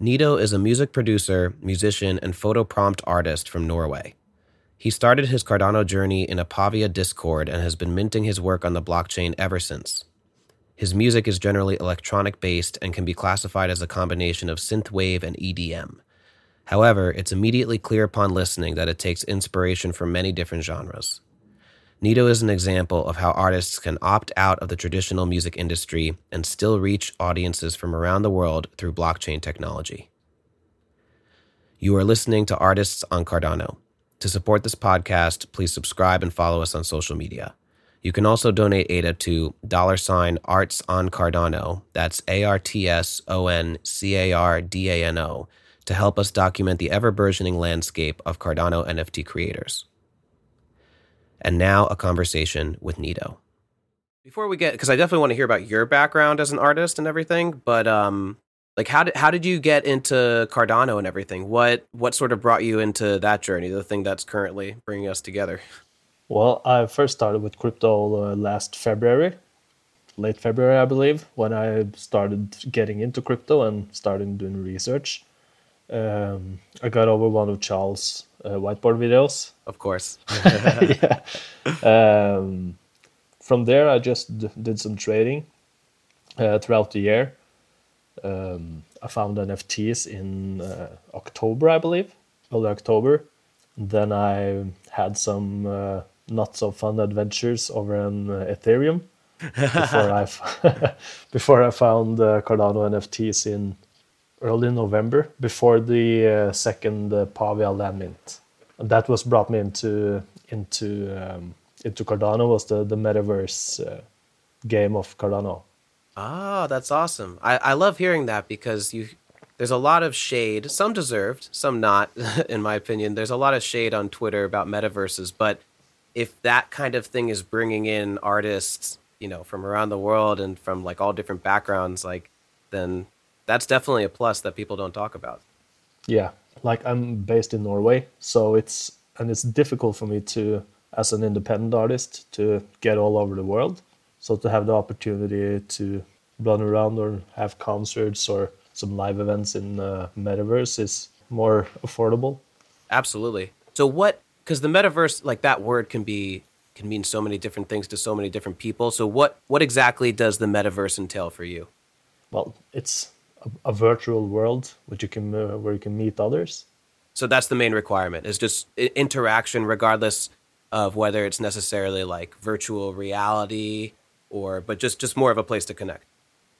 NIDO is a music producer, musician, and photo prompt artist from Norway. He started his Cardano journey in a Pavia Discord and has been minting his work on the blockchain ever since. His music is generally electronic based and can be classified as a combination of synthwave and EDM. However, it's immediately clear upon listening that it takes inspiration from many different genres. NIDO is an example of how artists can opt out of the traditional music industry and still reach audiences from around the world through blockchain technology. You are listening to Artists on Cardano. To support this podcast, please subscribe and follow us on social media. You can also donate ADA to dollar sign arts on Cardano. That's A R T S O N C A R D A N O to help us document the ever burgeoning landscape of Cardano NFT creators and now a conversation with NIDO. Before we get, because I definitely want to hear about your background as an artist and everything, but um, like how did how did you get into Cardano and everything? What what sort of brought you into that journey, the thing that's currently bringing us together? Well, I first started with crypto uh, last February, late February, I believe, when I started getting into crypto and started doing research. Um, I got over one of Charles' whiteboard videos. Of course. yeah. Um, from there, I just d- did some trading uh, throughout the year. Um, I found NFTs in uh, October, I believe, early October. Then I had some uh, not so fun adventures over on uh, Ethereum before I f- before I found uh, Cardano NFTs in early November before the uh, second uh, Pavia land mint. And that was brought me into into um, into Cardano was the the metaverse uh, game of Cardano. Ah, that's awesome. I, I love hearing that because you there's a lot of shade, some deserved, some not, in my opinion. There's a lot of shade on Twitter about metaverses, but if that kind of thing is bringing in artists, you know, from around the world and from like all different backgrounds, like then that's definitely a plus that people don't talk about. Yeah, like I'm based in Norway, so it's and it's difficult for me to as an independent artist to get all over the world. So to have the opportunity to run around or have concerts or some live events in uh, metaverse is more affordable. Absolutely. So what cuz the metaverse like that word can be can mean so many different things to so many different people. So what what exactly does the metaverse entail for you? Well, it's a, a virtual world which you can uh, where you can meet others. So that's the main requirement is just interaction, regardless of whether it's necessarily like virtual reality or, but just just more of a place to connect.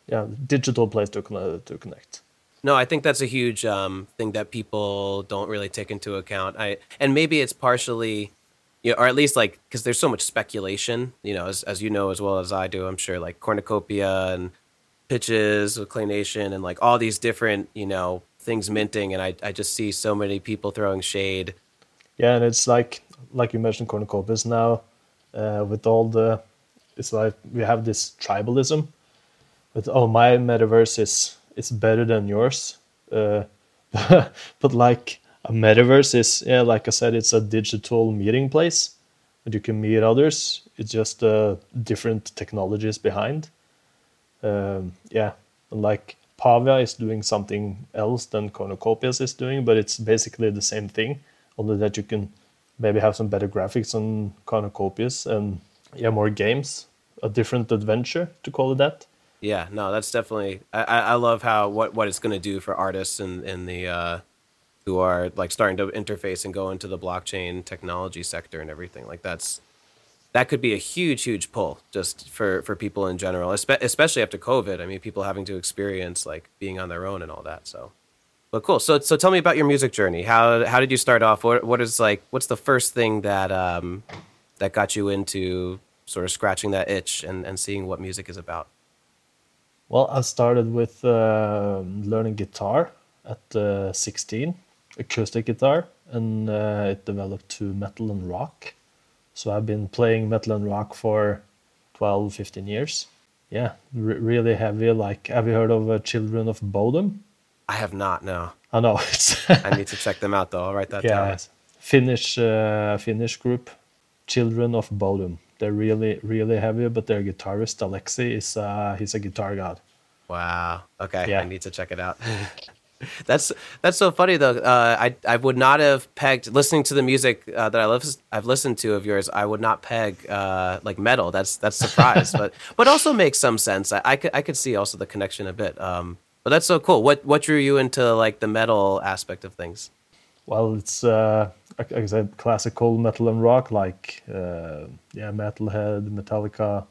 Yeah, digital place to connect. To connect. No, I think that's a huge um, thing that people don't really take into account. I and maybe it's partially, you know, or at least like because there's so much speculation. You know, as as you know as well as I do, I'm sure like cornucopia and pitches with Clay Nation and like all these different, you know, things minting and I, I just see so many people throwing shade. Yeah, and it's like like you mentioned cornucopias now, uh, with all the it's like we have this tribalism with oh my metaverse is is better than yours. Uh, but like a metaverse is yeah, like I said, it's a digital meeting place and you can meet others. It's just uh, different technologies behind um, yeah, like Pavia is doing something else than Cornucopias is doing, but it's basically the same thing, only that you can maybe have some better graphics on Cornucopias and yeah, more games, a different adventure to call it that. Yeah, no, that's definitely. I, I love how what what it's going to do for artists in in the uh, who are like starting to interface and go into the blockchain technology sector and everything. Like that's that could be a huge, huge pull just for, for people in general, especially after COVID. I mean, people having to experience like being on their own and all that. So, but cool. So, so tell me about your music journey. How, how did you start off? What, what is like, what's the first thing that, um, that got you into sort of scratching that itch and, and seeing what music is about? Well, I started with uh, learning guitar at uh, 16, acoustic guitar, and uh, it developed to metal and rock so I've been playing metal and rock for 12, 15 years. Yeah, really heavy. Like, have you heard of uh, Children of Bodom? I have not. No. I know it's. I need to check them out though. I'll write that yeah, down. Finnish uh, Finnish group, Children of Bodom. They're really really heavy, but their guitarist Alexi is uh, he's a guitar god. Wow. Okay. Yeah. I need to check it out. That's that's so funny though. Uh, I I would not have pegged listening to the music uh, that I love, I've listened to of yours. I would not peg uh, like metal. That's that's surprise, but but also makes some sense. I, I could I could see also the connection a bit. Um, but that's so cool. What what drew you into like the metal aspect of things? Well, it's uh, like I said, classical metal and rock, like uh, yeah, Metalhead, Metallica,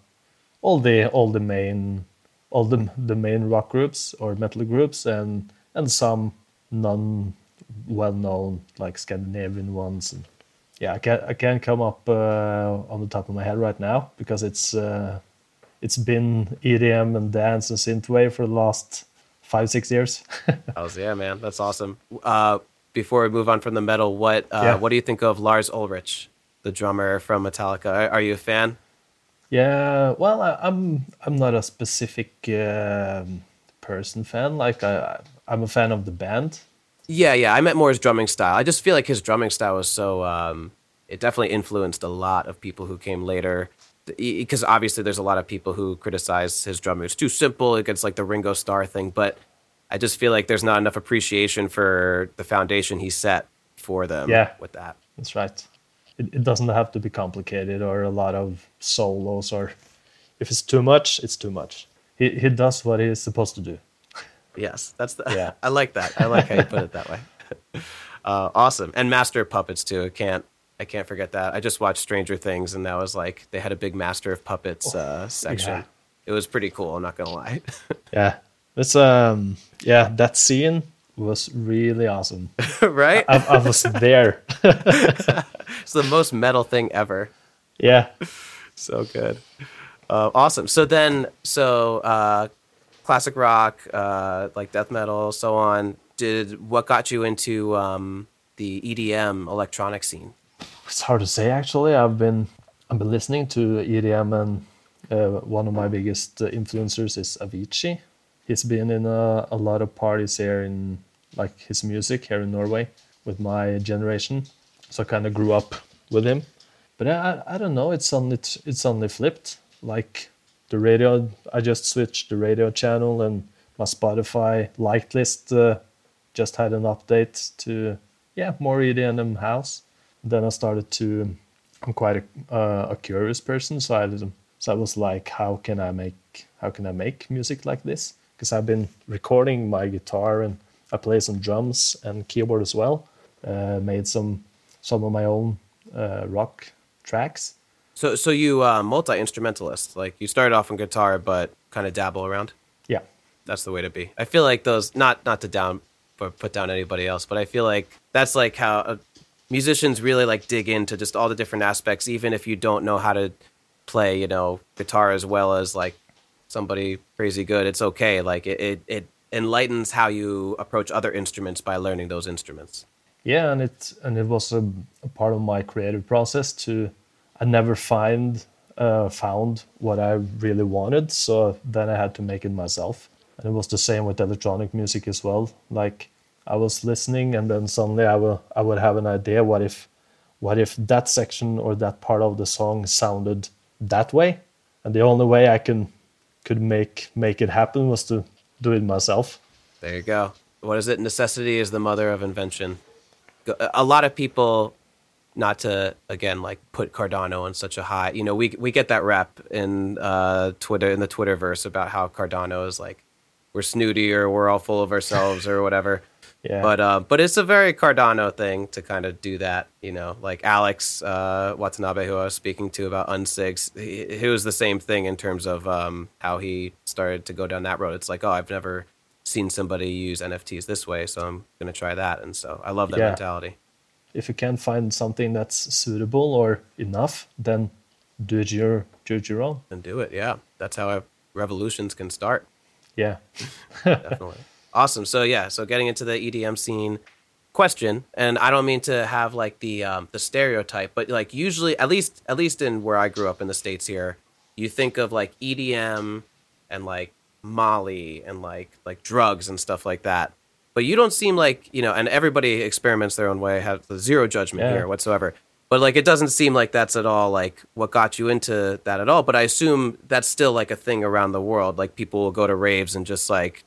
all the all the main all the the main rock groups or metal groups, and and some non well known like Scandinavian ones. And yeah, I can't I can't come up uh, on the top of my head right now because it's uh, it's been EDM and dance and synthwave for the last five six years. oh yeah, man, that's awesome. Uh, before we move on from the metal, what uh, yeah. what do you think of Lars Ulrich, the drummer from Metallica? Are you a fan? Yeah, well, I, am I'm, I'm not a specific uh, person fan. Like I I'm a fan of the band. Yeah, yeah. I meant more his drumming style. I just feel like his drumming style was so. Um, it definitely influenced a lot of people who came later. Because obviously, there's a lot of people who criticize his drumming. It's too simple. It gets like the Ringo Starr thing. But I just feel like there's not enough appreciation for the foundation he set for them. Yeah, with that. That's right. It, it doesn't have to be complicated or a lot of solos or if it's too much, it's too much. He he does what he's supposed to do. Yes, that's the. Yeah, I like that. I like how you put it that way. Uh, awesome, and Master of Puppets too. I can't. I can't forget that. I just watched Stranger Things, and that was like they had a big Master of Puppets oh, uh, section. Yeah. It was pretty cool. I'm not gonna lie. yeah, it's um, yeah, that scene was really awesome. right? I, I, was there. it's the most metal thing ever. Yeah. So good. Uh, awesome. So then, so uh, classic rock, uh, like death metal, so on. Did what got you into um, the EDM electronic scene? It's hard to say actually. I've been I've been listening to EDM, and uh, one of my biggest uh, influencers is Avicii. He's been in a, a lot of parties here in like his music here in Norway with my generation, so I kind of grew up with him. But I, I don't know. It's only it's only flipped. Like the radio i just switched the radio channel and my spotify liked list uh, just had an update to yeah more edm house. Then i started to i'm quite a, uh, a curious person so i so i was like how can i make how can i make music like this? Because i've been recording my guitar and i play some drums and keyboard as well uh, made some some of my own uh, rock tracks so, so you uh, multi instrumentalist, like you started off on guitar, but kind of dabble around. Yeah, that's the way to be. I feel like those not not to down or put down anybody else, but I feel like that's like how uh, musicians really like dig into just all the different aspects, even if you don't know how to play, you know, guitar as well as like somebody crazy good. It's okay. Like it, it, it enlightens how you approach other instruments by learning those instruments. Yeah, and it and it was a, a part of my creative process to I never find uh, found what I really wanted, so then I had to make it myself. And it was the same with electronic music as well. Like I was listening, and then suddenly I will I would have an idea. What if, what if that section or that part of the song sounded that way? And the only way I can could make make it happen was to do it myself. There you go. What is it? Necessity is the mother of invention. A lot of people not to again like put Cardano on such a high. You know, we we get that rep in uh, Twitter in the Twitterverse about how Cardano is like we're snooty or we're all full of ourselves or whatever. Yeah. But uh, but it's a very Cardano thing to kind of do that. You know, like Alex uh, Watanabe, who I was speaking to about unsigs, he, he was the same thing in terms of um, how he started to go down that road. It's like, oh, I've never seen somebody use NFTs this way, so I'm going to try that. And so I love that yeah. mentality if you can't find something that's suitable or enough, then do it your do it your own. And do it, yeah. That's how revolutions can start. Yeah, definitely. Awesome. So yeah, so getting into the EDM scene question, and I don't mean to have like the um, the stereotype, but like usually, at least at least in where I grew up in the states here, you think of like EDM and like Molly and like like drugs and stuff like that but you don't seem like you know and everybody experiments their own way have zero judgment yeah. here whatsoever but like it doesn't seem like that's at all like what got you into that at all but i assume that's still like a thing around the world like people will go to raves and just like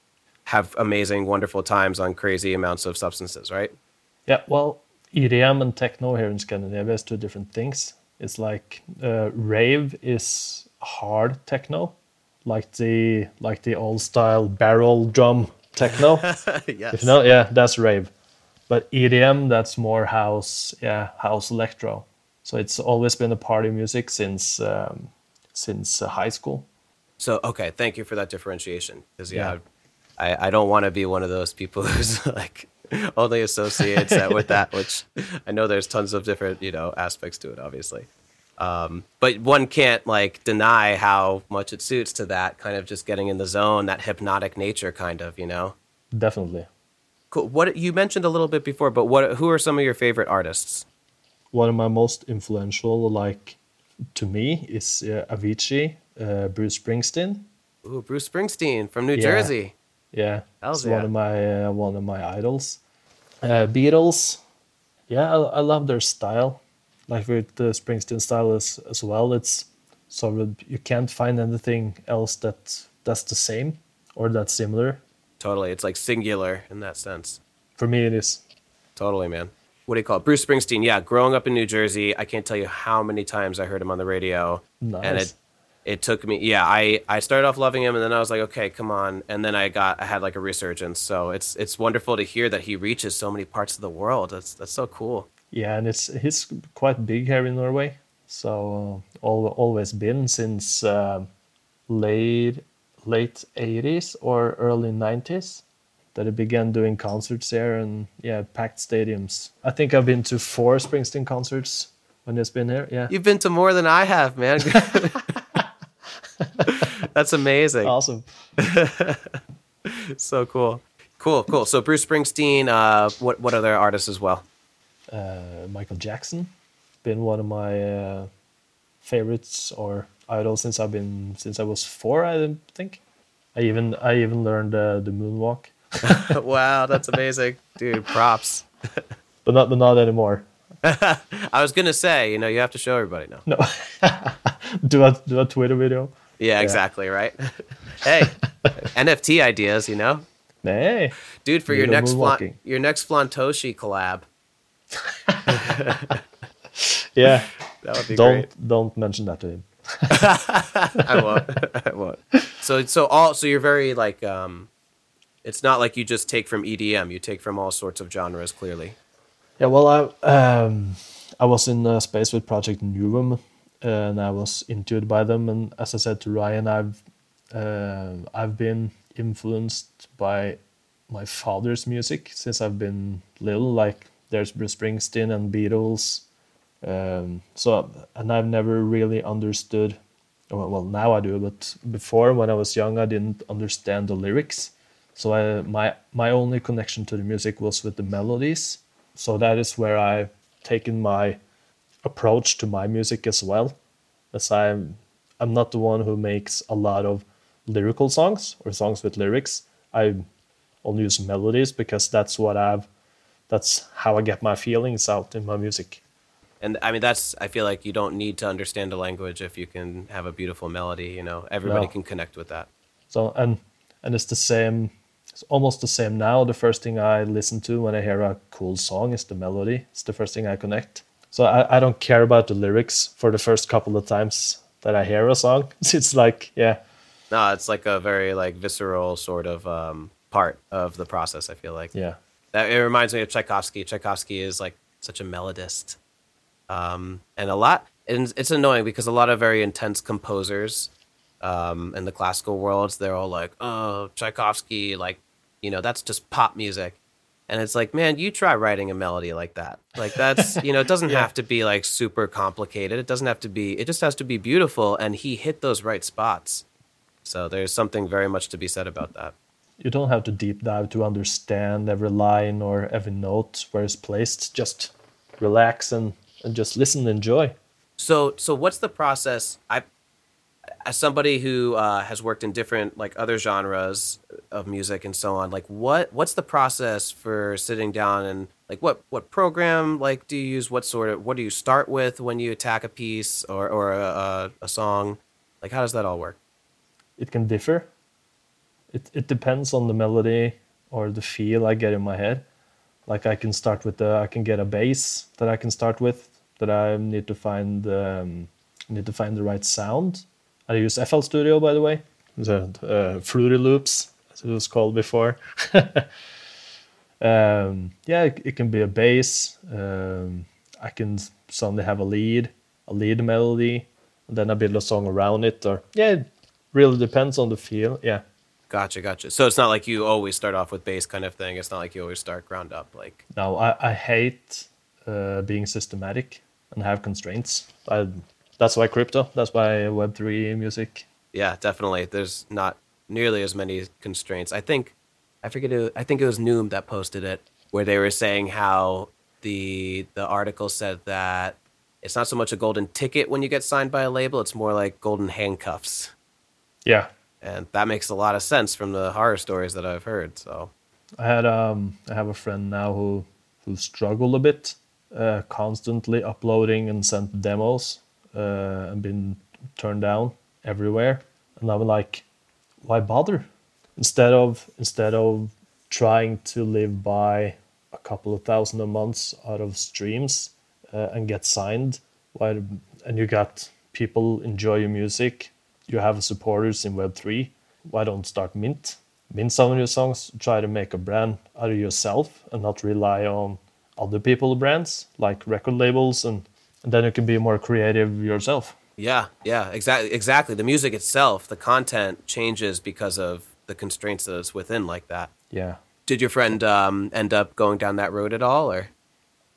have amazing, wonderful times on crazy amounts of substances, right? Yeah, well, EDM and techno here in Scandinavia is two different things. It's like uh, rave is hard techno, like the like the old style barrel drum techno. yes. If you know, yeah, that's rave. But EDM, that's more house, yeah, house electro. So it's always been a party music since um, since uh, high school. So okay, thank you for that differentiation. Because yeah, Yeah. I, I don't want to be one of those people who's like only associates that with that, which I know there's tons of different you know aspects to it, obviously. Um, but one can't like deny how much it suits to that kind of just getting in the zone, that hypnotic nature, kind of, you know. Definitely. Cool. What you mentioned a little bit before, but what? Who are some of your favorite artists? One of my most influential, like to me, is uh, Avicii, uh, Bruce Springsteen. Ooh, Bruce Springsteen from New Yeah. Jersey. Yeah, Hells yeah. one of my uh, one of my idols. Uh, Beatles, yeah, I, I love their style. Like with the Springsteen style as as well. It's sort of you can't find anything else that that's the same or that's similar. Totally, it's like singular in that sense. For me, it is. Totally, man. What do you call it? Bruce Springsteen. Yeah, growing up in New Jersey, I can't tell you how many times I heard him on the radio. And it it took me yeah, I I started off loving him and then I was like, okay, come on. And then I got I had like a resurgence. So it's it's wonderful to hear that he reaches so many parts of the world. That's that's so cool. Yeah, and it's he's quite big here in Norway. So uh, all, always been since uh, late late eighties or early nineties that he began doing concerts there and yeah, packed stadiums. I think I've been to four Springsteen concerts when he's been here. Yeah, You've been to more than I have, man. That's amazing. awesome. So cool. Cool, cool. So Bruce Springsteen, uh, what what other artists as well? Uh, Michael Jackson, been one of my uh, favorites or idols since I've been since I was four. I think. I even I even learned uh, the moonwalk. wow, that's amazing. Dude, props. but not but not anymore. I was gonna say, you know, you have to show everybody now. No, do a do a Twitter video. Yeah, exactly, right? hey, NFT ideas, you know? Hey, Dude, for your next flan- your next Flantoshi collab. yeah. That would be don't great. don't mention that to him. I won't. I won't. So so all so you're very like um it's not like you just take from EDM, you take from all sorts of genres clearly. Yeah, well, I um, I was in a space with Project NEWM, and I was intuited by them. And as I said to Ryan, I've uh, I've been influenced by my father's music since I've been little. Like there's Bruce Springsteen and Beatles. Um, so and I've never really understood. Well, now I do, but before when I was young, I didn't understand the lyrics. So I, my my only connection to the music was with the melodies. So that is where I've taken my approach to my music as well. As I'm I'm not the one who makes a lot of lyrical songs or songs with lyrics. I only use melodies because that's what I've that's how I get my feelings out in my music. And I mean that's I feel like you don't need to understand a language if you can have a beautiful melody, you know. Everybody No. can connect with that. So and and it's the same it's almost the same now. The first thing I listen to when I hear a cool song is the melody. It's the first thing I connect. So I, I don't care about the lyrics for the first couple of times that I hear a song. It's like, yeah, No, it's like a very like visceral sort of um part of the process, I feel like. yeah. That it reminds me of Tchaikovsky. Tchaikovsky is like such a melodist, um, and a lot. And it's annoying because a lot of very intense composers um, in the classical worlds, they're all like, "Oh, Tchaikovsky, like, you know, that's just pop music." And it's like, man, you try writing a melody like that. Like that's, you know, it doesn't Yeah. have to be like super complicated. It doesn't have to be. It just has to be beautiful. And he hit those right spots. So there's something very much to be said about that. You don't have to deep dive to understand every line or every note where it's placed. Just relax and, and just listen and enjoy. So, so what's the process? I, as somebody who uh, has worked in different like other genres of music and so on, like what what's the process for sitting down and like what what program like do you use? What sort of what do you start with when you attack a piece or or a, a, a song? Like how does that all work? It can differ. It, it depends on the melody or the feel I get in my head. Like I can start with the I can get a bass that I can start with that I need to find um, need to find the right sound. I use FL Studio by the way, the uh, Fruity Loops as it was called before. um, yeah, it, it, can be a bass. Um, I can suddenly have a lead, a lead melody, and then I build a song around it. Or yeah, it really depends on the feel. Yeah. Gotcha, gotcha. So it's not like you always start off with bass kind of thing. It's not like you always start ground up. Like no, I, I hate uh, being systematic and have constraints. I, that's why crypto. That's why Web three music. Yeah, definitely. There's not nearly as many constraints. I think I forget. It, I think it was NEWM that posted it, where they were saying how the the article said that it's not so much a golden ticket when you get signed by a label; it's more like golden handcuffs. Yeah, and that makes a lot of sense from the horror stories that I've heard. So, I had um, I have a friend now who who struggled a bit, uh, constantly uploading and sent demos, uh, and been turned down everywhere. And I'm like, why bother? Instead of instead of trying to live by a couple of thousand a month out of streams uh, and get signed, why and you got people enjoy your music you have supporters in Web3, why don't start mint? Mint some of your songs, try to make a brand out of yourself and not rely on other people's brands like record labels and, and then you can be more creative yourself. Yeah, yeah, exactly exactly. The music itself, the content changes because of the constraints that it's within like that. Yeah. Did your friend um, end up going down that road at all or?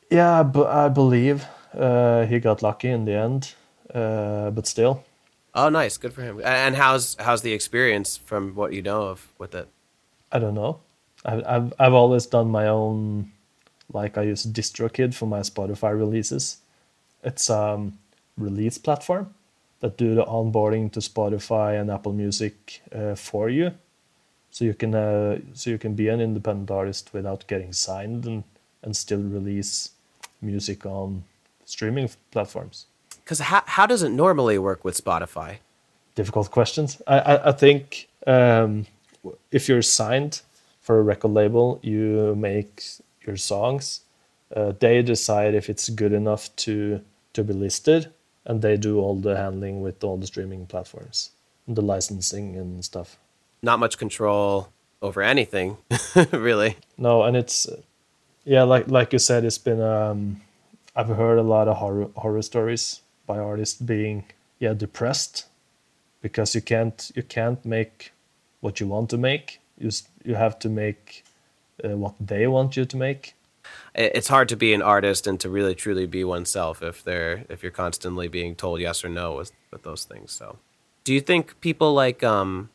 Yeah, but I believe uh, he got lucky in the end. Uh, but still, Oh, nice, good for him. And how's how's the experience from what you know of with it? I don't know. I've I've, I've always done my own. Like I use DistroKid for my Spotify releases. It's a um, release platform that do the onboarding to Spotify and Apple Music uh, for you, so you can uh, so you can be an independent artist without getting signed and and still release music on streaming platforms. Because how how does it normally work with Spotify? Difficult questions. I I, I think um, if you're signed for a record label, you make your songs. Uh, they decide if it's good enough to to be listed, and they do all the handling with all the streaming platforms, the licensing and stuff. Not much control over anything, really. No, and it's yeah, like like you said, it's been. Um, I've heard a lot of horror horror stories by artists being yeah depressed because you can't you can't make what you want to make. You you have to make uh, what they want you to make. It's hard to be an artist and to really truly be oneself if they're if you're constantly being told yes or no with, with those things so. Do you think people like um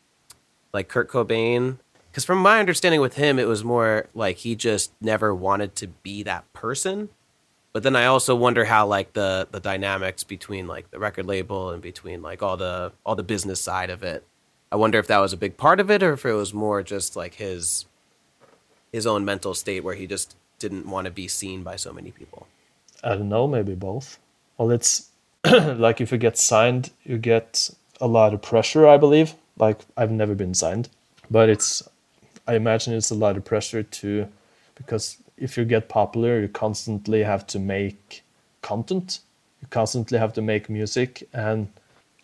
like Kurt Cobain because from my understanding with him it was more like he just never wanted to be that person but then I also wonder how like the the dynamics between like the record label and between like all the all the business side of it. I wonder if that was a big part of it or if it was more just like his his own mental state where he just didn't want to be seen by so many people. I don't know, maybe both. Well, it's like if you get signed, you get a lot of pressure, I believe. Like I've never been signed, but it's I imagine it's a lot of pressure to because if you get popular, you constantly have to make content. You constantly have to make music, and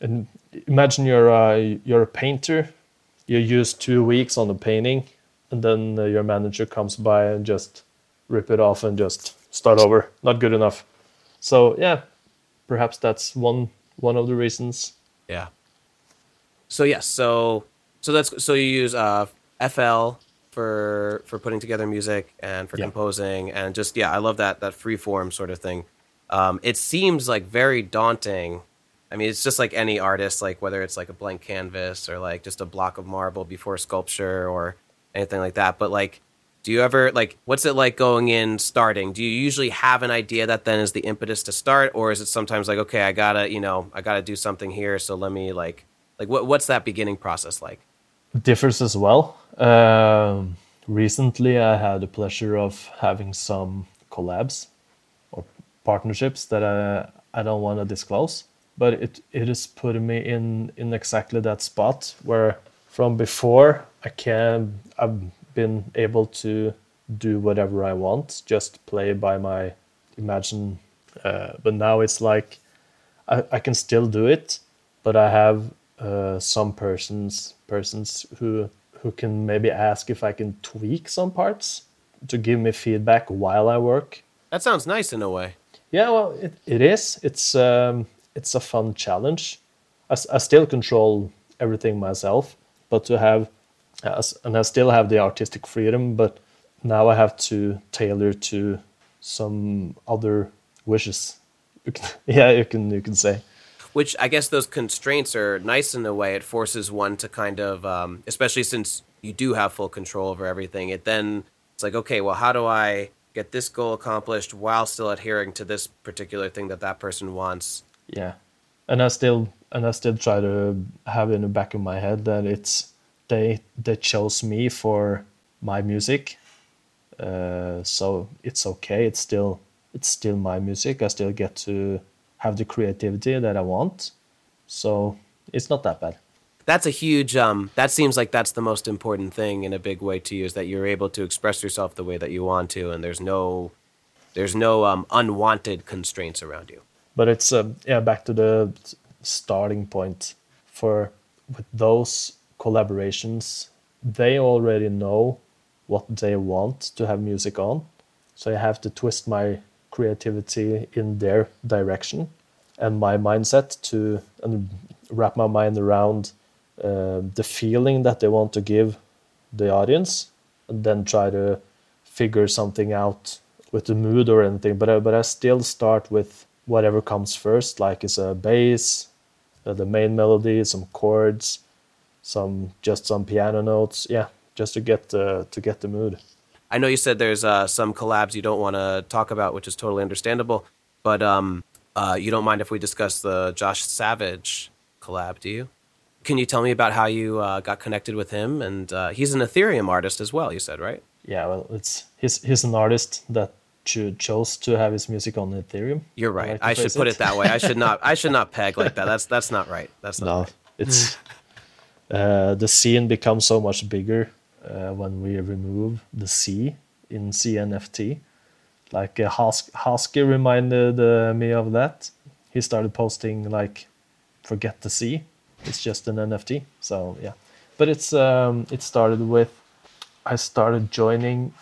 and imagine you're a, you're a painter. You use two weeks on a painting, and then uh, your manager comes by and just rip it off and just start over. Not good enough. So yeah, perhaps that's one one of the reasons. Yeah. So yes, so so that's so you use uh, FL for for putting together music and for yeah. composing and just yeah, I love that that free form sort of thing. Um, it seems like very daunting. I mean, it's just like any artist, like whether it's like a blank canvas or like just a block of marble before sculpture or anything like that. But like, do you ever like what's it like going in starting? Do you usually have an idea that then is the impetus to start, or is it sometimes like okay, I gotta you know I gotta do something here, so let me like like what what's that beginning process like? Differs as well. Um, recently, I had the pleasure of having some collabs or partnerships that I, I don't want to disclose, but it, it is putting me in, in exactly that spot where from before I can I've been able to do whatever I want, just play by my imagine. Uh, but now it's like I, I can still do it, but I have uh, some persons persons who who can maybe ask if I can tweak some parts to give me feedback while I work. That sounds nice in a way. Yeah, well, it, it is. It's um, it's a fun challenge. I, I still control everything myself, but to have, uh, and I still have the artistic freedom, but now I have to tailor to some other wishes. yeah, you can you can say. Which I guess those constraints are nice in a way. It forces one to kind of, um, especially since you do have full control over everything. It then it's like, okay, well, how do I get this goal accomplished while still adhering to this particular thing that that person wants? Yeah, and I still and I still try to have in the back of my head that it's they they chose me for my music, uh, so it's okay. It's still it's still my music. I still get to have the creativity that I want, so it's not that bad. That's a huge. Um, that seems like that's the most important thing in a big way to you is that you're able to express yourself the way that you want to, and there's no, there's no um, unwanted constraints around you. But it's uh, yeah back to the starting point for with those collaborations. They already know what they want to have music on, so I have to twist my creativity in their direction and my mindset to and wrap my mind around uh, the feeling that they want to give the audience and then try to figure something out with the mood or anything. But I, but I still start with whatever comes first like it's a bass uh, the main melody some chords some just some piano notes. Yeah just to get the to get the mood I know you said there's uh, some collabs you don't want to talk about, which is totally understandable. But um, uh, you don't mind if we discuss the Josh Savage collab, do you? Can you tell me about how you uh, got connected with him? And uh, he's an Ethereum artist as well. You said right? Yeah, well, it's he's he's an artist that cho- chose to have his music on Ethereum. You're right. I, like I should put it. it that way. I should not. I should not peg like that. That's that's not right. That's not no. Right. It's uh, the scene becomes so much bigger uh, when we remove the C in CNFT. Like uh, Husky reminded uh, me of that. He started posting like "Forget the C." It's just an NFT. So yeah, but it's um, it started with I started joining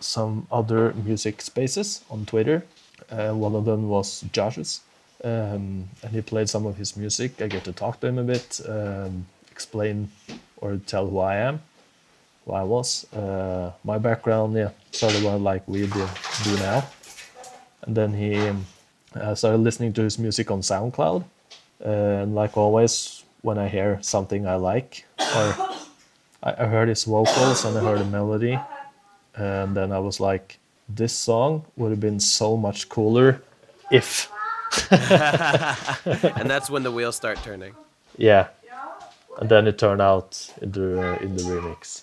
some other music spaces on Twitter. Uh, one of them was Josh's, um, and he played some of his music. I get to talk to him a bit, um, explain or tell who I am I was. Uh, my background, yeah, sort of like we do, do now. And then he um, uh, started listening to his music on SoundCloud. Uh, and like always, when I hear something I like, or I, I heard his vocals and I heard the melody, and then I was like, this song would have been so much cooler if. and that's when the wheels start turning. Yeah, and then it turned out in the uh, in the remix.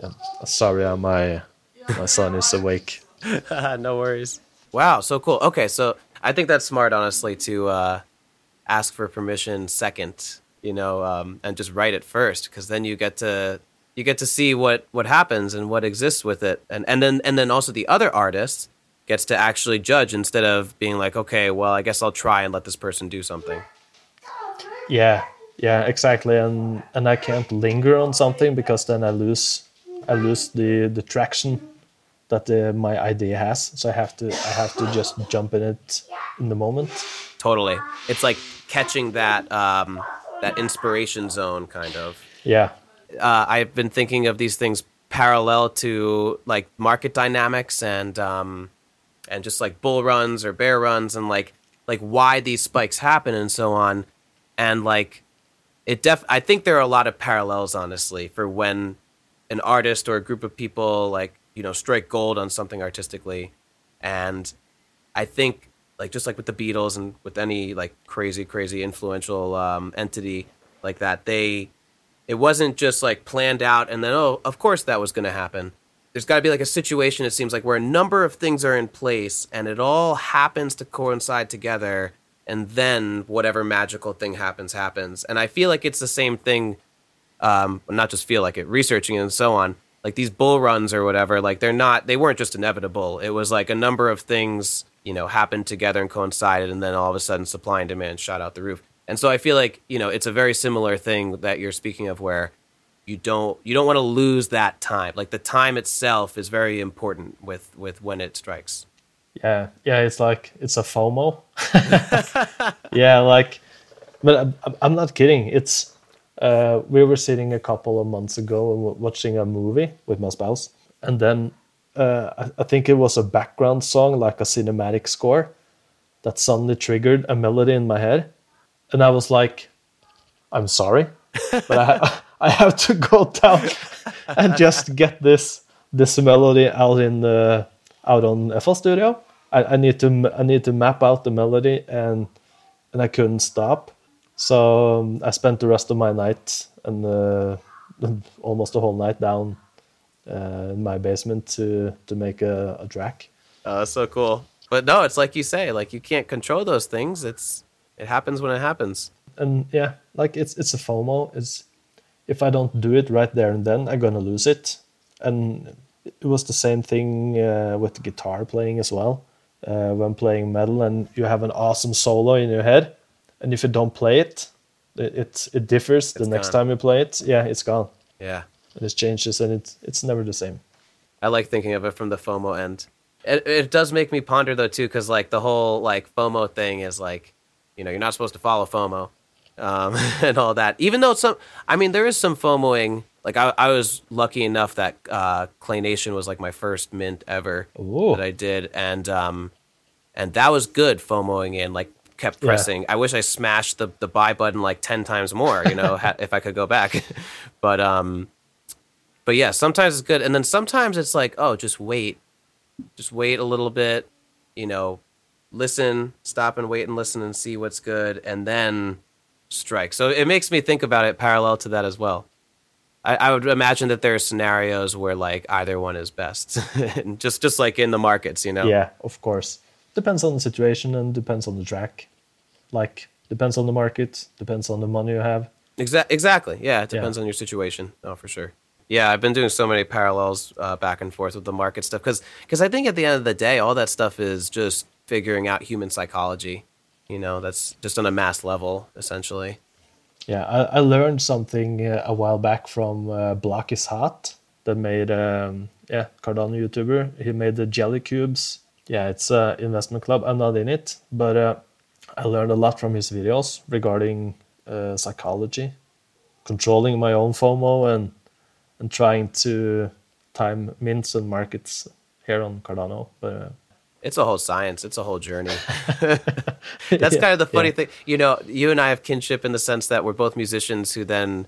Yeah. Sorry, uh, my my son is awake. no worries. Wow, so cool. Okay, so I think that's smart, honestly, to uh, ask for permission second, you know, um, and just write it first, because then you get to you get to see what what happens and what exists with it, and and then and then also the other artist gets to actually judge instead of being like, okay, well, I guess I'll try and let this person do something. Yeah, yeah, exactly, and and I can't linger on something because then I lose I lose the the traction that the, my idea has. So I have to I have to just jump in it in the moment. Totally, it's like catching that um, that inspiration zone, kind of. Yeah. Uh, I've been thinking of these things parallel to like market dynamics and um, and just like bull runs or bear runs and like like why these spikes happen and so on and like it def I think there are a lot of parallels honestly for when an artist or a group of people like you know strike gold on something artistically. And i think like just like with the beatles and with any like crazy crazy influential um, entity like that they it wasn't just like planned out and then oh of course that was going to happen. There's got to be like a situation it seems like where a number of things are in place and it all happens to coincide together and then whatever magical thing happens happens. And i feel like it's the same thing um, not just feel like it, researching and so on. Like these bull runs or whatever, like they're not, they weren't just inevitable. It was like a number of things, you know, happened together and coincided, and then all of a sudden supply and demand shot out the roof. And so I feel like you know it's a very similar thing that you're speaking of, where you don't you don't want to lose that time. Like the time itself is very important with with when it strikes. Yeah, yeah, it's like it's a FOMO. yeah, like, but I'm not kidding. It's uh, we were sitting a couple of months ago and watching a movie with my spouse, and then uh, I, I think it was a background song, like a cinematic score, that suddenly triggered a melody in my head, and I was like, "I'm sorry, but I I have to go down and just get this this melody out in the out on FL Studio. I, I need to I need to map out the melody and and I couldn't stop so um, I spent the rest of my night and uh, almost the whole night down uh, in my basement to to make a, a track. Oh, that's so cool. But no, it's like you say, like you can't control those things. It's it happens when it happens. And yeah, like it's it's a FOMO. It's if I don't do it right there and then, I'm gonna lose it. And it was the same thing uh, with guitar playing as well. Uh, when playing metal and you have an awesome solo in your head, and if you don't play it, it it, it differs it's the next time you play it. Yeah, it's gone. Yeah, and it changes, and it's it's never the same. I like thinking of it from the FOMO end. It, it does make me ponder though too, because like the whole like FOMO thing is like, you know, you're not supposed to follow FOMO, um, and all that. Even though some, I mean, there is some FOMOing. Like I, I was lucky enough that uh, Clay Nation was like my first mint ever Ooh. that I did, and um, and that was good FOMOing in. Like kept pressing. Yeah. I wish I smashed the the buy button like ten times more. You know, if I could go back, but um, but yeah, sometimes it's good, and then sometimes it's like, oh, just wait, just wait a little bit. You know, listen, stop and wait and listen and see what's good, and then strike. So it makes me think about it parallel to that as well. I, I would imagine that there are scenarios where like either one is best, just just like in the markets, you know. Yeah, of course depends on the situation and depends on the track. Like depends on the market, depends on the money you have. Exa- exactly. Yeah, it depends yeah. on your situation. Oh, for sure. Yeah, I've been doing so many parallels uh, back and forth with the market stuff because because I think at the end of the day, all that stuff is just figuring out human psychology. You know, that's just on a mass level, essentially. Yeah, I, I learned something uh, a while back from uh, Block is Hot that made um, yeah Cardano YouTuber. He made the jelly cubes yeah, it's an investment club. I'm not in it, but uh, I learned a lot from his videos regarding uh, psychology, controlling my own FOMO, and and trying to time mints and markets here on Cardano. But uh, it's a whole science. It's a whole journey. That's yeah, kind of the funny yeah. thing. You know, you and I have kinship in the sense that we're both musicians who then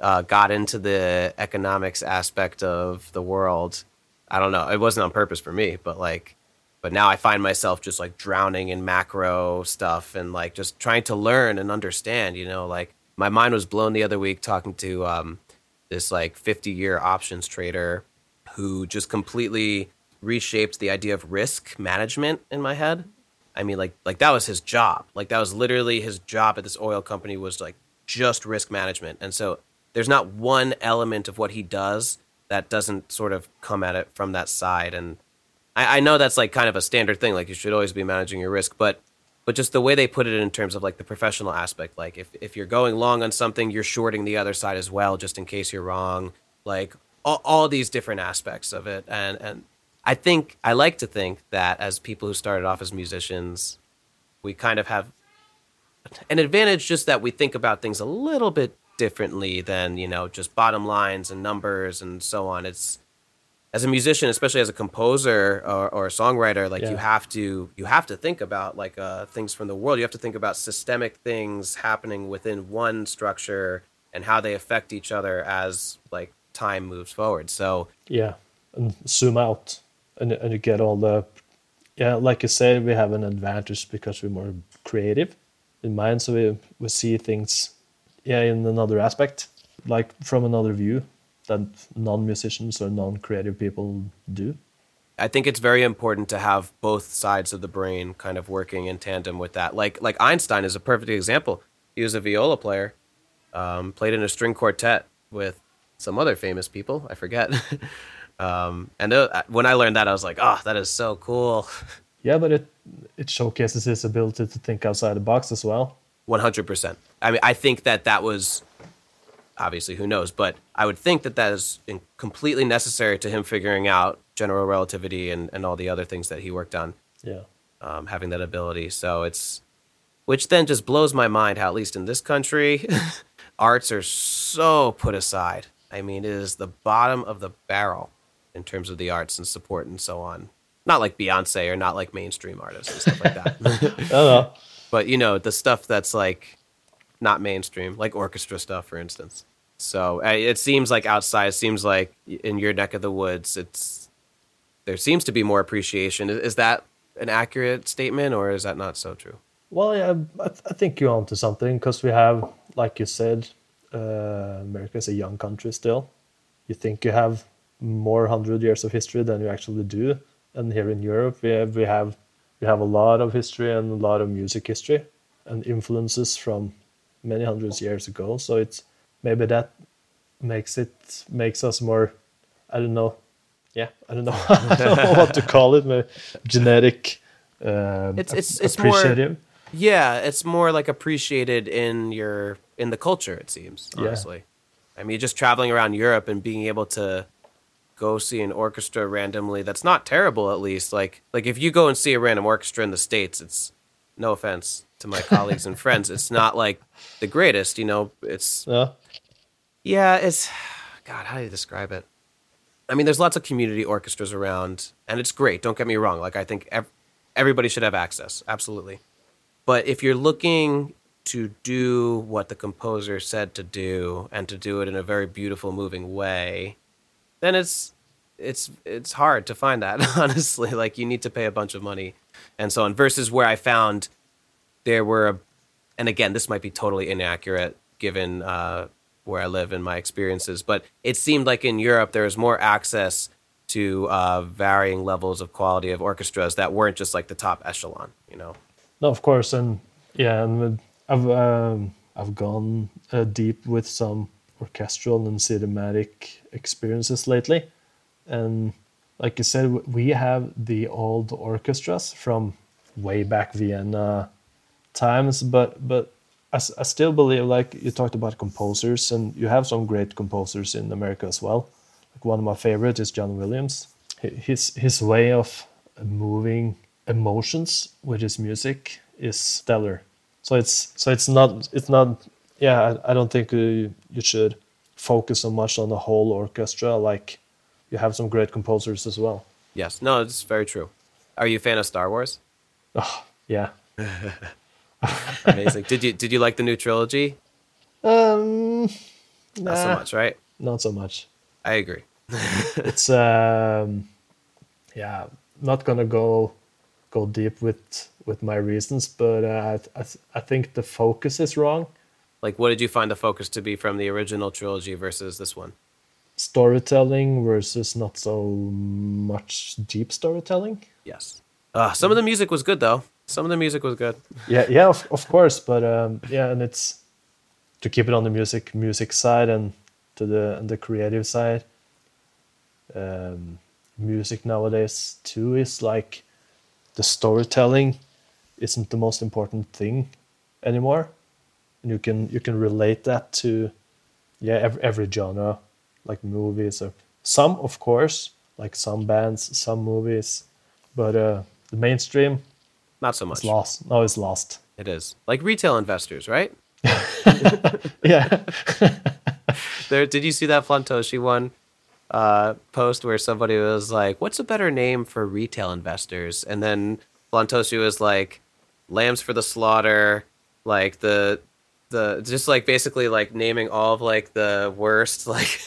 uh, got into the economics aspect of the world. I don't know. It wasn't on purpose for me, but like but now I find myself just like drowning in macro stuff and like just trying to learn and understand. You know, like my mind was blown the other week talking to um, this like 50 year options trader who just completely reshaped the idea of risk management in my head. I mean, like like that was his job. Like that was literally his job at this oil company was like just risk management. And so there's not one element of what he does that doesn't sort of come at it from that side. And I, I know that's like kind of a standard thing. Like you should always be managing your risk, but but just the way they put it in terms of like the professional aspect like if, if you're going long on something you're shorting the other side as well just in case you're wrong like all, all these different aspects of it and and i think i like to think that as people who started off as musicians we kind of have an advantage just that we think about things a little bit differently than you know just bottom lines and numbers and so on it's as a musician, especially as a composer or, or a songwriter, like yeah. you have to you have to think about like uh, things from the world. You have to think about systemic things happening within one structure and how they affect each other as like time moves forward. So yeah, and zoom out and and you get all the yeah, like you said, we have an advantage because we're more creative in mind, so we we see things yeah in another aspect, like from another view that non-musicians or non-creative people do? I think it's very important to have both sides of the brain kind of working in tandem with that. Like like Einstein is a perfect example. He was a viola player, um, played in a string quartet, with some other famous people. I forget. um, and uh, when I learned that, I was like, oh, that is so cool. Yeah, but it it showcases his ability to think outside the box as well. One hundred percent. I mean, I think that that was obviously who knows, but I would think that that is completely necessary to him figuring out general relativity and and all the other things that he worked on. Yeah, um, having that ability. So it's which then just blows my mind how at least in this country, arts are so put aside. I mean, it is the bottom of the barrel in terms of the arts and support and so on not like Beyonce or not like mainstream artists and stuff like that. oh, But you know the stuff that's like not mainstream, like orchestra stuff, for instance. So it seems like outside. It seems like in your neck of the woods, it's there seems to be more appreciation. Is, is that an accurate statement, or is that not so true? Well, yeah, I, th- I think you're onto something because we have, like you said, uh, America is a young country still. You think you have more hundred years of history than you actually do, and here in Europe we have we have we have a lot of history and a lot of music history and influences from many hundreds of years ago. So it's maybe that makes it makes us more I don't know. Yeah, I don't know, I don't know what to call it. Maybe genetic. Um, it's it's it's appreciative. More, yeah, it's more like appreciated in your in the culture. It seems honestly. Yeah. I mean, just traveling around Europe and being able to go see an orchestra randomly that's not terrible at least like like if you go and see a random orchestra in the states it's no offense to my colleagues and friends it's not like the greatest you know it's yeah yeah it's god how do you describe it? I mean there's lots of community orchestras around and it's great don't get me wrong like i think ev- everybody should have access absolutely. But if you're looking to do what the composer said to do and to do it in a very beautiful moving way then it's it's it's hard to find that honestly. Like you need to pay a bunch of money and so on versus where i found there were and again this might be totally inaccurate given uh, where i live and my experiences but it seemed like in europe there was more access to uh, varying levels of quality of orchestras that weren't just like the top echelon you know no of course and yeah and i've um, i've gone uh, deep with some orchestral and cinematic experiences lately. And like you said, we have the old orchestras from way back Vienna times, but but I, I still believe, like you talked about composers, and you have some great composers in America as well. Like one of my favorite is John Williams. His his way of moving emotions with his music is stellar. So it's so it's not it's not yeah, I, I don't think you, you should focus so much on the whole orchestra. Like, you have some great composers as well. Yes, no, it's very true. Are you a fan of Star Wars? Oh, yeah. Amazing. Did you did you like the new trilogy? Um, not so much, right? Not so much. I agree. it's um, yeah, not gonna go go deep with with my reasons, but uh, I, I I think the focus is wrong. Like, what did you find the focus to be from the original trilogy versus this one? Storytelling versus not so much deep storytelling. Yes. Uh, some of the music was good though. Some of the music was good. Yeah, yeah, of, of course, but um, yeah, and it's to keep it on the music music side and to the and the creative side. Um, music nowadays too is like the storytelling isn't the most important thing anymore and you can you can relate that to yeah every, every genre like movies or some of course like some bands some movies but uh the mainstream not so much. Lost. No it's lost. It is. Like retail investors right? Yeah. There did you see that Flantoshi one uh, post where somebody was like what's a better name for retail investors? And then Flantoshi was like lambs for the slaughter like the the just like basically like naming all of like the worst like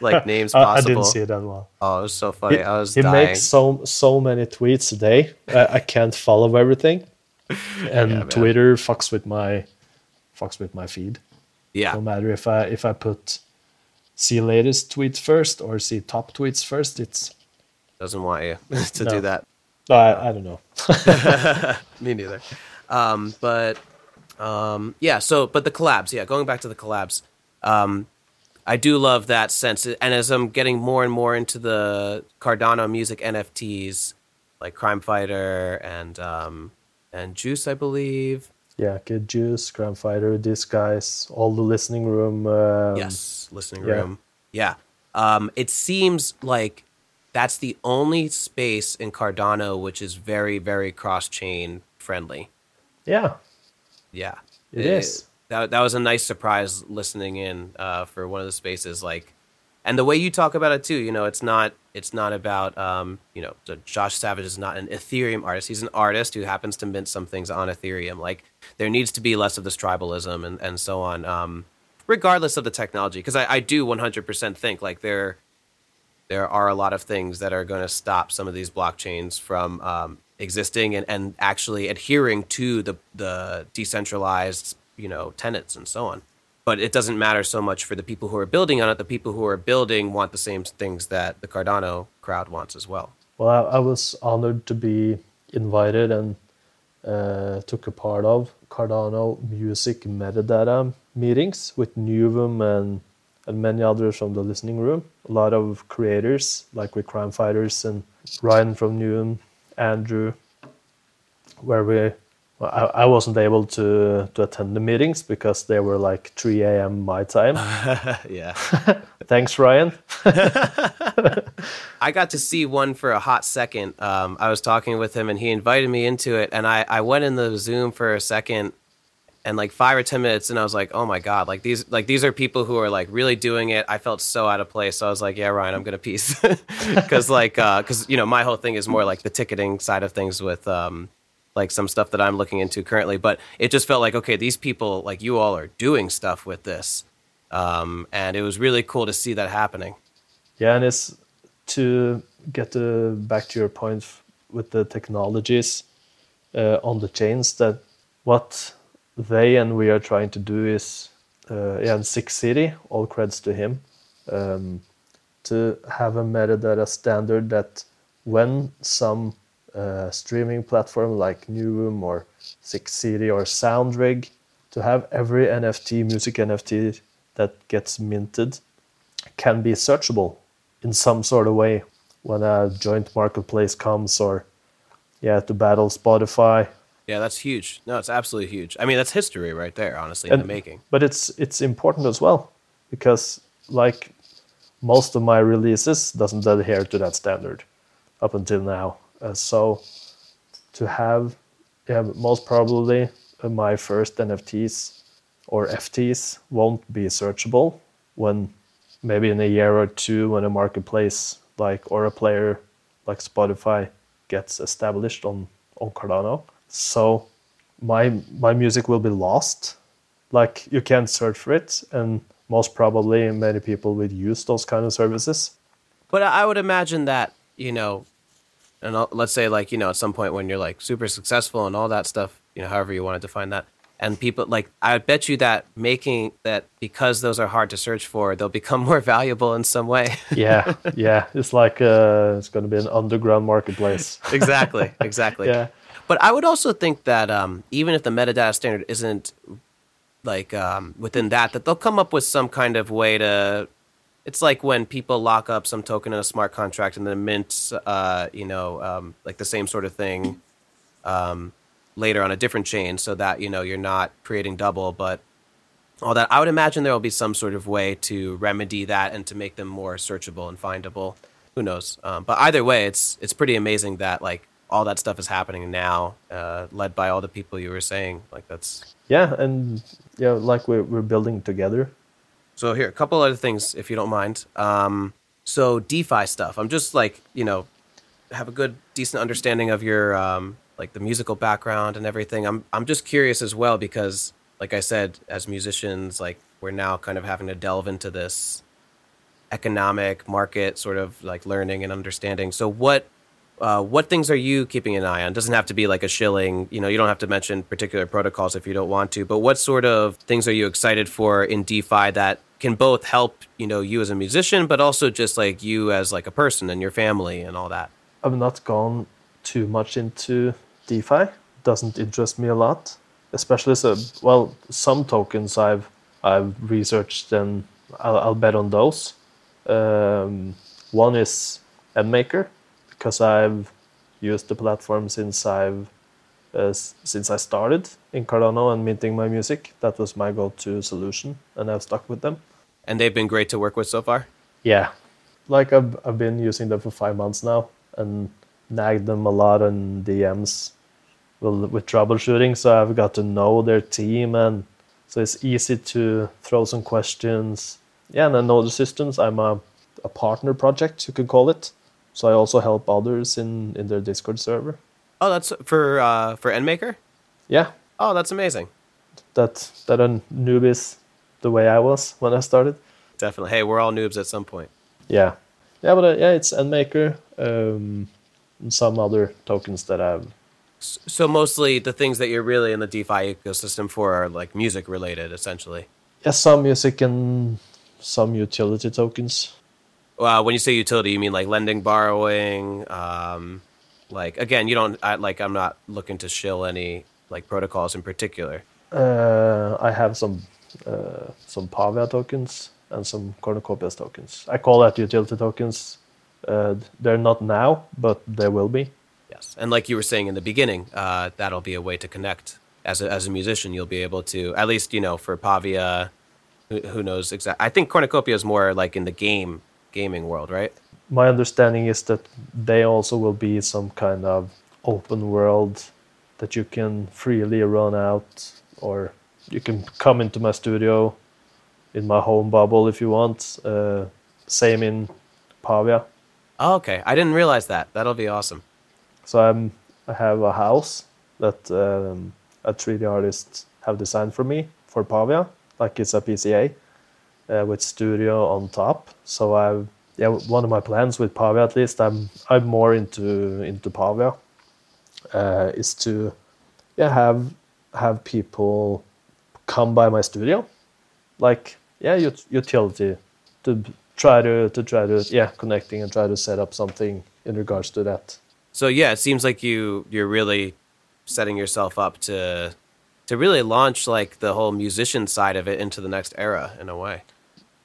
like names possible. I didn't see it as well. Oh, it was so funny. He, I was. He dying. makes so so many tweets a day. I, I can't follow everything, and yeah, Twitter fucks with my fucks with my feed. Yeah. No matter if I if I put see latest tweets first or see top tweets first, it's doesn't want you to no. do that. No, I, I don't know. Me neither. Um, but um, yeah. So, but the collabs. Yeah, going back to the collabs. Um, I do love that sense. And as I'm getting more and more into the Cardano music NFTs, like Crime Fighter and um, and Juice, I believe. Yeah, Kid Juice, Crime Fighter, these guys, all the listening room. Um, yes, listening yeah. room. Yeah. Um, it seems like that's the only space in Cardano which is very, very cross chain friendly. Yeah. Yeah. it, it is that that was a nice surprise listening in uh, for one of the spaces. Like, and the way you talk about it too. You know, it's not it's not about um, you know. So Josh Savage is not an Ethereum artist. He's an artist who happens to mint some things on Ethereum. Like, there needs to be less of this tribalism and and so on. Um, regardless of the technology, because I, I do 100% think like there there are a lot of things that are going to stop some of these blockchains from um, existing and, and actually adhering to the the decentralized you know tenants and so on. But it doesn't matter so much for the people who are building on it. The people who are building want the same things that the cardano crowd wants as well. Well i, I was honored to be invited and uh, took a part of cardano music metadata meetings with NEWM and and many others from the listening room. A lot of creators like with crime fighters and ryan from NEWM andrew where we I, I wasn't able to to attend the meetings because they were like 3 a.m. my time. yeah. Thanks, Ryan. I got to see one for a hot second. Um, I was talking with him and he invited me into it, and I, I went in the Zoom for a second, and like five or ten minutes, and I was like, oh my god, like these like these are people who are like really doing it. I felt so out of place, so I was like, yeah, Ryan, I'm gonna peace because like because uh, you know my whole thing is more like the ticketing side of things with um like some stuff that I'm looking into currently. But it just felt like okay, these people like you all are doing stuff with this, um, and it was really cool to see that happening. Yeah, and it's to get to, back to your point with the technologies uh, on the chains that what they and we are trying to do is uh, and Six City, all creds to him, um, to have a metadata standard that when some uh, streaming platform like NEWM or Six City or Soundrig to have every NFT, music NFT that gets minted can be searchable in some sort of way when a joint marketplace comes or yeah to battle Spotify. Yeah, that's huge. No, it's absolutely huge. I mean, that's history right there, honestly, in the making. But it's it's important as well because like most of my releases doesn't adhere to that standard up until now. Uh, so to have, yeah, most probably uh, my first NFTs or FTs won't be searchable when maybe in a year or two when a marketplace like or a player like Spotify gets established on on Cardano. So my my music will be lost. Like you can't search for it, and most probably many people would use those kind of services. But I would imagine that you know and let's say like you know at some point when you're like super successful and all that stuff you know however you want to define that and people like i bet you that making that because those are hard to search for they'll become more valuable in some way. Yeah yeah. It's like uh, it's going to be an underground marketplace. Exactly exactly. Yeah but i would also think that um, even if the metadata standard isn't like um, within that that they'll come up with some kind of way to it's like when people lock up some token in a smart contract and then mint, uh, you know, um, like the same sort of thing um, later on a different chain, so that you know you're not creating double, but all that. I would imagine there will be some sort of way to remedy that and to make them more searchable and findable. Who knows? Um, but either way, it's it's pretty amazing that like all that stuff is happening now, uh, led by all the people you were saying. Like that's yeah, and yeah, like we're we're building together so here, a couple other things, if you don't mind. Um, so DeFi stuff. I'm just like you know, have a good, decent understanding of your um, like the musical background and everything. I'm I'm just curious as well because, like I said, as musicians, like we're now kind of having to delve into this economic market sort of like learning and understanding. So what uh, what things are you keeping an eye on? Doesn't have to be like a shilling. You know, you don't have to mention particular protocols if you don't want to. But what sort of things are you excited for in DeFi that can both help you know you as a musician, but also just like you as like a person and your family and all that? I've not gone too much into DeFi. Doesn't interest me a lot, especially so well. Some tokens I've I've researched and I'll, I'll bet on those. Um, one is NMKR because I've used the platform since I've uh, since I started in Cardano and minting my music. That was my go-to solution, and I've stuck with them. And they've been great to work with so far. Yeah, like I've I've been using them for five months now, and nagged them a lot on DMs with, troubleshooting. So I've got to know their team, and so it's easy to throw some questions. Yeah, and I know the systems. I'm a a partner project, you could call it. So I also help others in in their Discord server. Oh, that's for uh, for NMKR. Yeah, Oh, that's amazing. that that are newbies the way I was when I started. Definitely. Hey, we're all noobs at some point. Yeah, yeah, but uh, yeah, it's NMKR. Um, and some other tokens that I've So mostly the things that you're really in the DeFi ecosystem for are like music related, essentially. yeah some music and some utility tokens. Uh, when you say utility, you mean like lending, borrowing. Um, like again, you don't I, like. I'm not looking to shill any like protocols in particular. Uh, I have some uh, some Pavia tokens and some Cornucopias tokens. I call that utility tokens. Uh, they're not now, but they will be. Yes, and like you were saying in the beginning, uh, that'll be a way to connect. As a, as a musician, you'll be able to at least you know for Pavia, who, who knows exactly. I think Cornucopia is more like in the game gaming world, right? My understanding is that they also will be some kind of open world that you can freely run out, or you can come into my studio in my home bubble if you want. Uh, same in Pavia. Oh, okay, I didn't realize that. That'll be awesome. So I'm I have a house that um, a 3D artist have designed for me for Pavia, like it's a PCA uh, with studio on top. So I yeah one of my plans with Pavia at least I'm I'm more into into Pavia uh, is to yeah have have people come by my studio like yeah ut- utility to try to to try to yeah connecting and try to set up something in regards to that So yeah, it seems like you you're really setting yourself up to to really launch like the whole musician side of it into the next era in a way.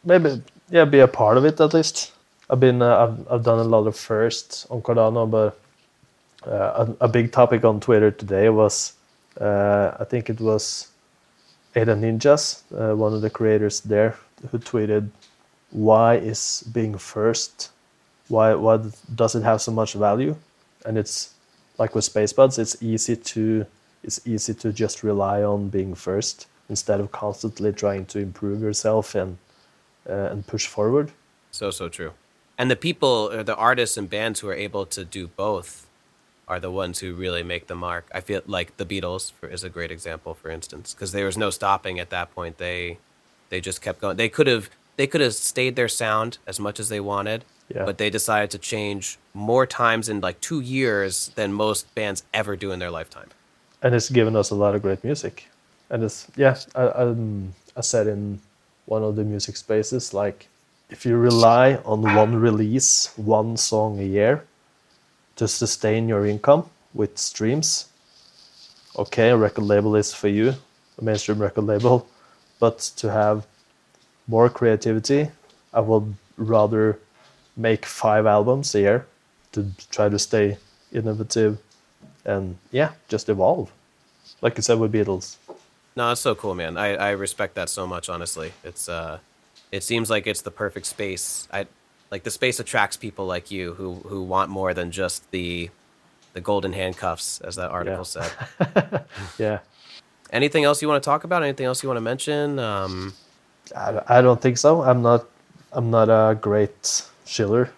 Maybe yeah be a part of it at least. I've been uh, I've, I've done a lot of firsts on cardano but uh, a, a big topic on twitter today was uh, i think it was ada ninjas uh, one of the creators there who tweeted why is being first why why does it have so much value? And it's like with SpaceBudz it's easy to it's easy to just rely on being first instead of constantly trying to improve yourself and uh, and push forward. So so true. And the people, or the artists and bands who are able to do both, are the ones who really make the mark. I feel like the Beatles for, is a great example, for instance, because there was no stopping at that point. They they just kept going. They could have they could have stayed their sound as much as they wanted, Yeah. but they decided to change more times in like two years than most bands ever do in their lifetime. and it's given us a lot of great music. And it's yeah, I, um, I said in one of the music spaces like if you rely on one release, one song a year to sustain your income with streams, okay, a record label is for you, a mainstream record label, but to have more creativity, I would rather make five albums a year to try to stay innovative and yeah, just evolve. Like you said with Beatles. No, it's so cool, man. I, I respect that so much. Honestly, it's uh, it seems like it's the perfect space. I like the space attracts people like you who who want more than just the the golden handcuffs, as that article Yeah. said. Yeah, Anything else you want to talk about? Anything else you want to mention? Um, I, I don't think so. I'm not. I'm not a great chiller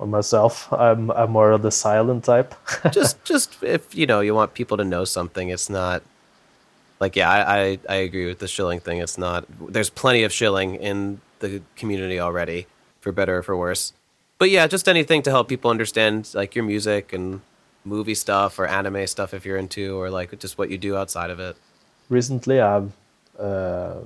on myself. I'm I'm more of the silent type. just just if you know you want people to know something, it's not like yeah, I, I I agree with the shilling thing. It's not. There's plenty of shilling in the community already, for better or for worse. But yeah, just anything to help people understand like your music and movie stuff or anime stuff if you're into, or like just what you do outside of it. Recently, I've uh,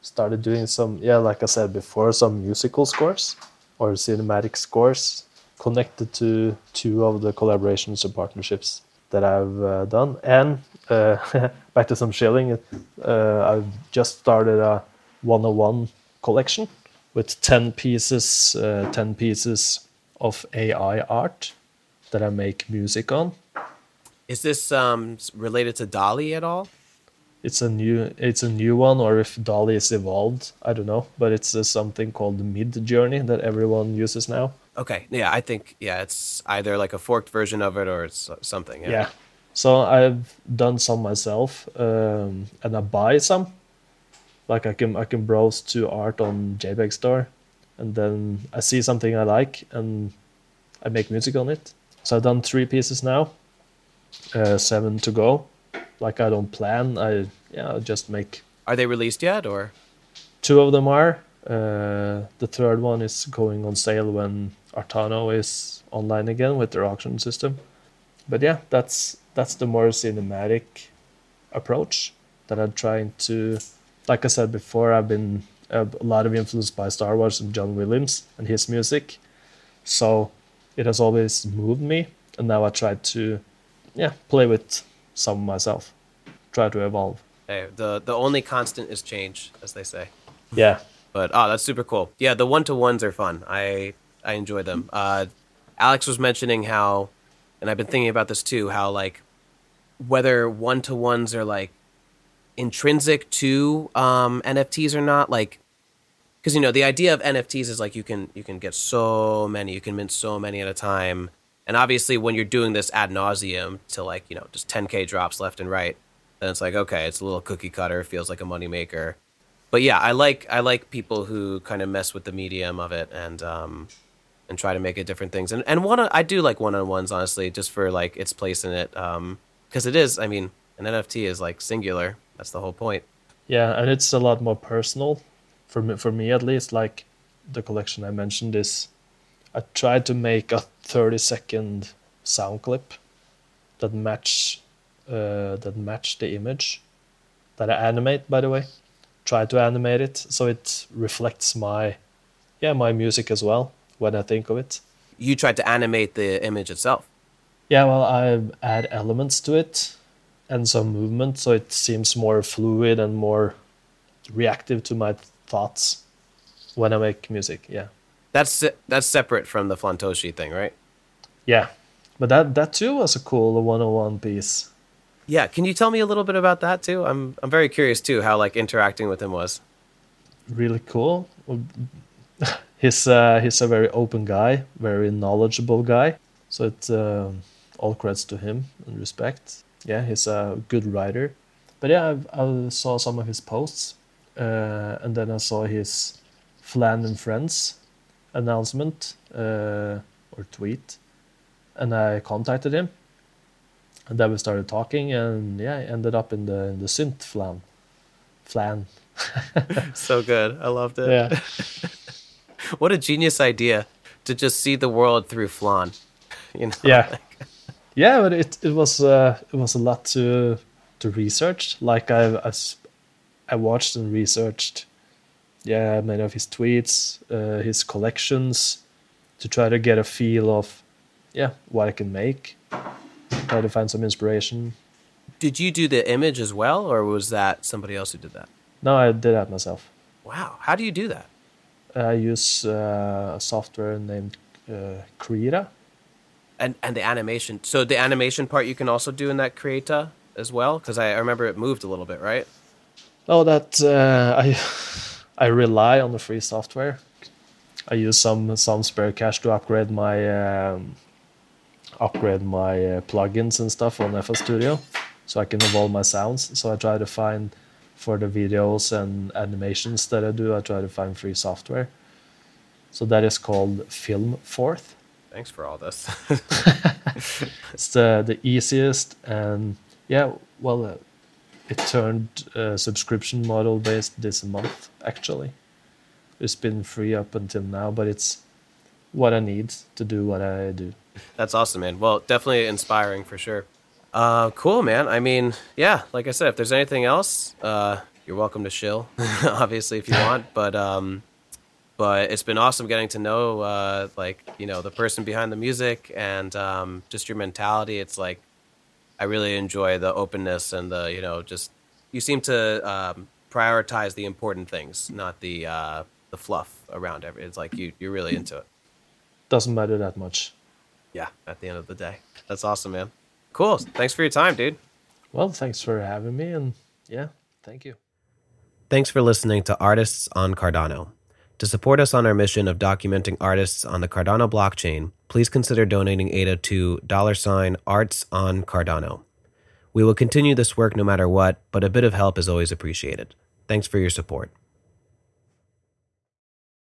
started doing some. Yeah, like I said before, some musical scores or cinematic scores connected to two of the collaborations and partnerships that I've uh, done. And uh, back to some shilling, uh, I've just started a 101 collection with 10 pieces, uh, 10 pieces of AI art that I make music on. Is this um, related to DALL-E at all? It's a new it's a new one, or if DALL-E is evolved, I don't know. But it's uh, something called Midjourney that everyone uses now. Okay, yeah, I think yeah, it's either like a forked version of it or it's something. Yeah. yeah. So I've done some myself, um, and I buy some. Like I can I can browse to art on JPEG Store, and then I see something I like, and I make music on it. So I've done three pieces now, uh, seven to go. Like I don't plan. I yeah, I just make. Are they released yet, or? Two of them are. Uh, the third one is going on sale when Artano is online again with their auction system. But yeah, that's that's the more cinematic approach that I'm trying to. Like I said before, I've been a lot of influenced by Star Wars and John Williams and his music, so it has always moved me. And now I try to, yeah, play with some myself, try to evolve. Hey, the the only constant is change, as they say. Yeah. But oh, that's super cool. Yeah, the one to ones are fun. I I enjoy them. Uh, Alex was mentioning how, and I've been thinking about this too. How like whether one to ones are like intrinsic to um, NFTs or not. Like, because you know the idea of NFTs is like you can you can get so many, you can mint so many at a time, and obviously when you're doing this ad nauseum to like you know just 10k drops left and right, then it's like okay, it's a little cookie cutter, feels like a moneymaker. But yeah, I like I like people who kind of mess with the medium of it and um, and try to make it different things. And and one I do like one on ones honestly, just for like its place in it, because um, it is. I mean, an NFT is like singular. That's the whole point. Yeah, and it's a lot more personal for me. For me, at least, like the collection I mentioned is, I tried to make a thirty second sound clip that match uh, that match the image that I animate. By the way, try to animate it so it reflects my yeah my music as well when I think of it. You tried to animate the image itself. Yeah, well, I add elements to it and some movement, so it seems more fluid and more reactive to my thoughts when I make music. Yeah, that's that's separate from the Flantoshi thing, right? Yeah, but that that too was a cool 101 piece. Yeah, can you tell me a little bit about that too? I'm I'm very curious too how like interacting with him was. Really cool. He's uh, he's a very open guy, very knowledgeable guy. So it's uh, all credits to him and respect. Yeah, he's a good writer. But yeah, I, I saw some of his posts, uh, and then I saw his Flan and Friends announcement uh, or tweet, and I contacted him and then we started talking, and yeah, I ended up in the in the synth flan. Flan. so good. I loved it. Yeah. what a genius idea to just see the world through flan. You know. Yeah. yeah, but it it was uh, it was a lot to to research. Like I I, I watched and researched. Yeah, many of his tweets, uh, his collections, to try to get a feel of, yeah, what I can make try to find some inspiration. Did you do the image as well, or was that somebody else who did that? No, I did that myself. Wow, how do you do that? I use uh, a software named uh, Krita. And and the animation. So the animation part you can also do in that Krita as well, because I, I, remember it moved a little bit, right? Oh, that uh, I I rely on the free software. I use some some spare cash to upgrade my um, upgrade my uh, plugins and stuff on FL Studio so I can evolve my sounds. So I try to find for the videos and animations that I do, I try to find free software. So that is called FilmForth. Thanks for all this. it's the, the easiest and yeah, well, uh, it turned uh, subscription model based this month actually. It's been free up until now, but it's what I need to do what I do. That's awesome, man. Well, definitely inspiring for sure. Uh, cool, man. I mean, yeah, like I said, if there's anything else, uh, you're welcome to shill, obviously, if you want. But, um, but it's been awesome getting to know, uh, like, you know, the person behind the music and um, just your mentality. It's like, I really enjoy the openness and the, you know, just, you seem to um, prioritize the important things, not the uh, the fluff around it. It's like you you're really into it. Doesn't matter that much. Yeah, at the end of the day. That's awesome, man. Cool. Thanks for your time, dude. Well, thanks for having me, and yeah, thank you. Thanks for listening to Artists on Cardano. To support us on our mission of documenting artists on the Cardano blockchain, please consider donating ADA to dollar sign arts on Cardano. We will continue this work no matter what, but a bit of help is always appreciated. Thanks for your support.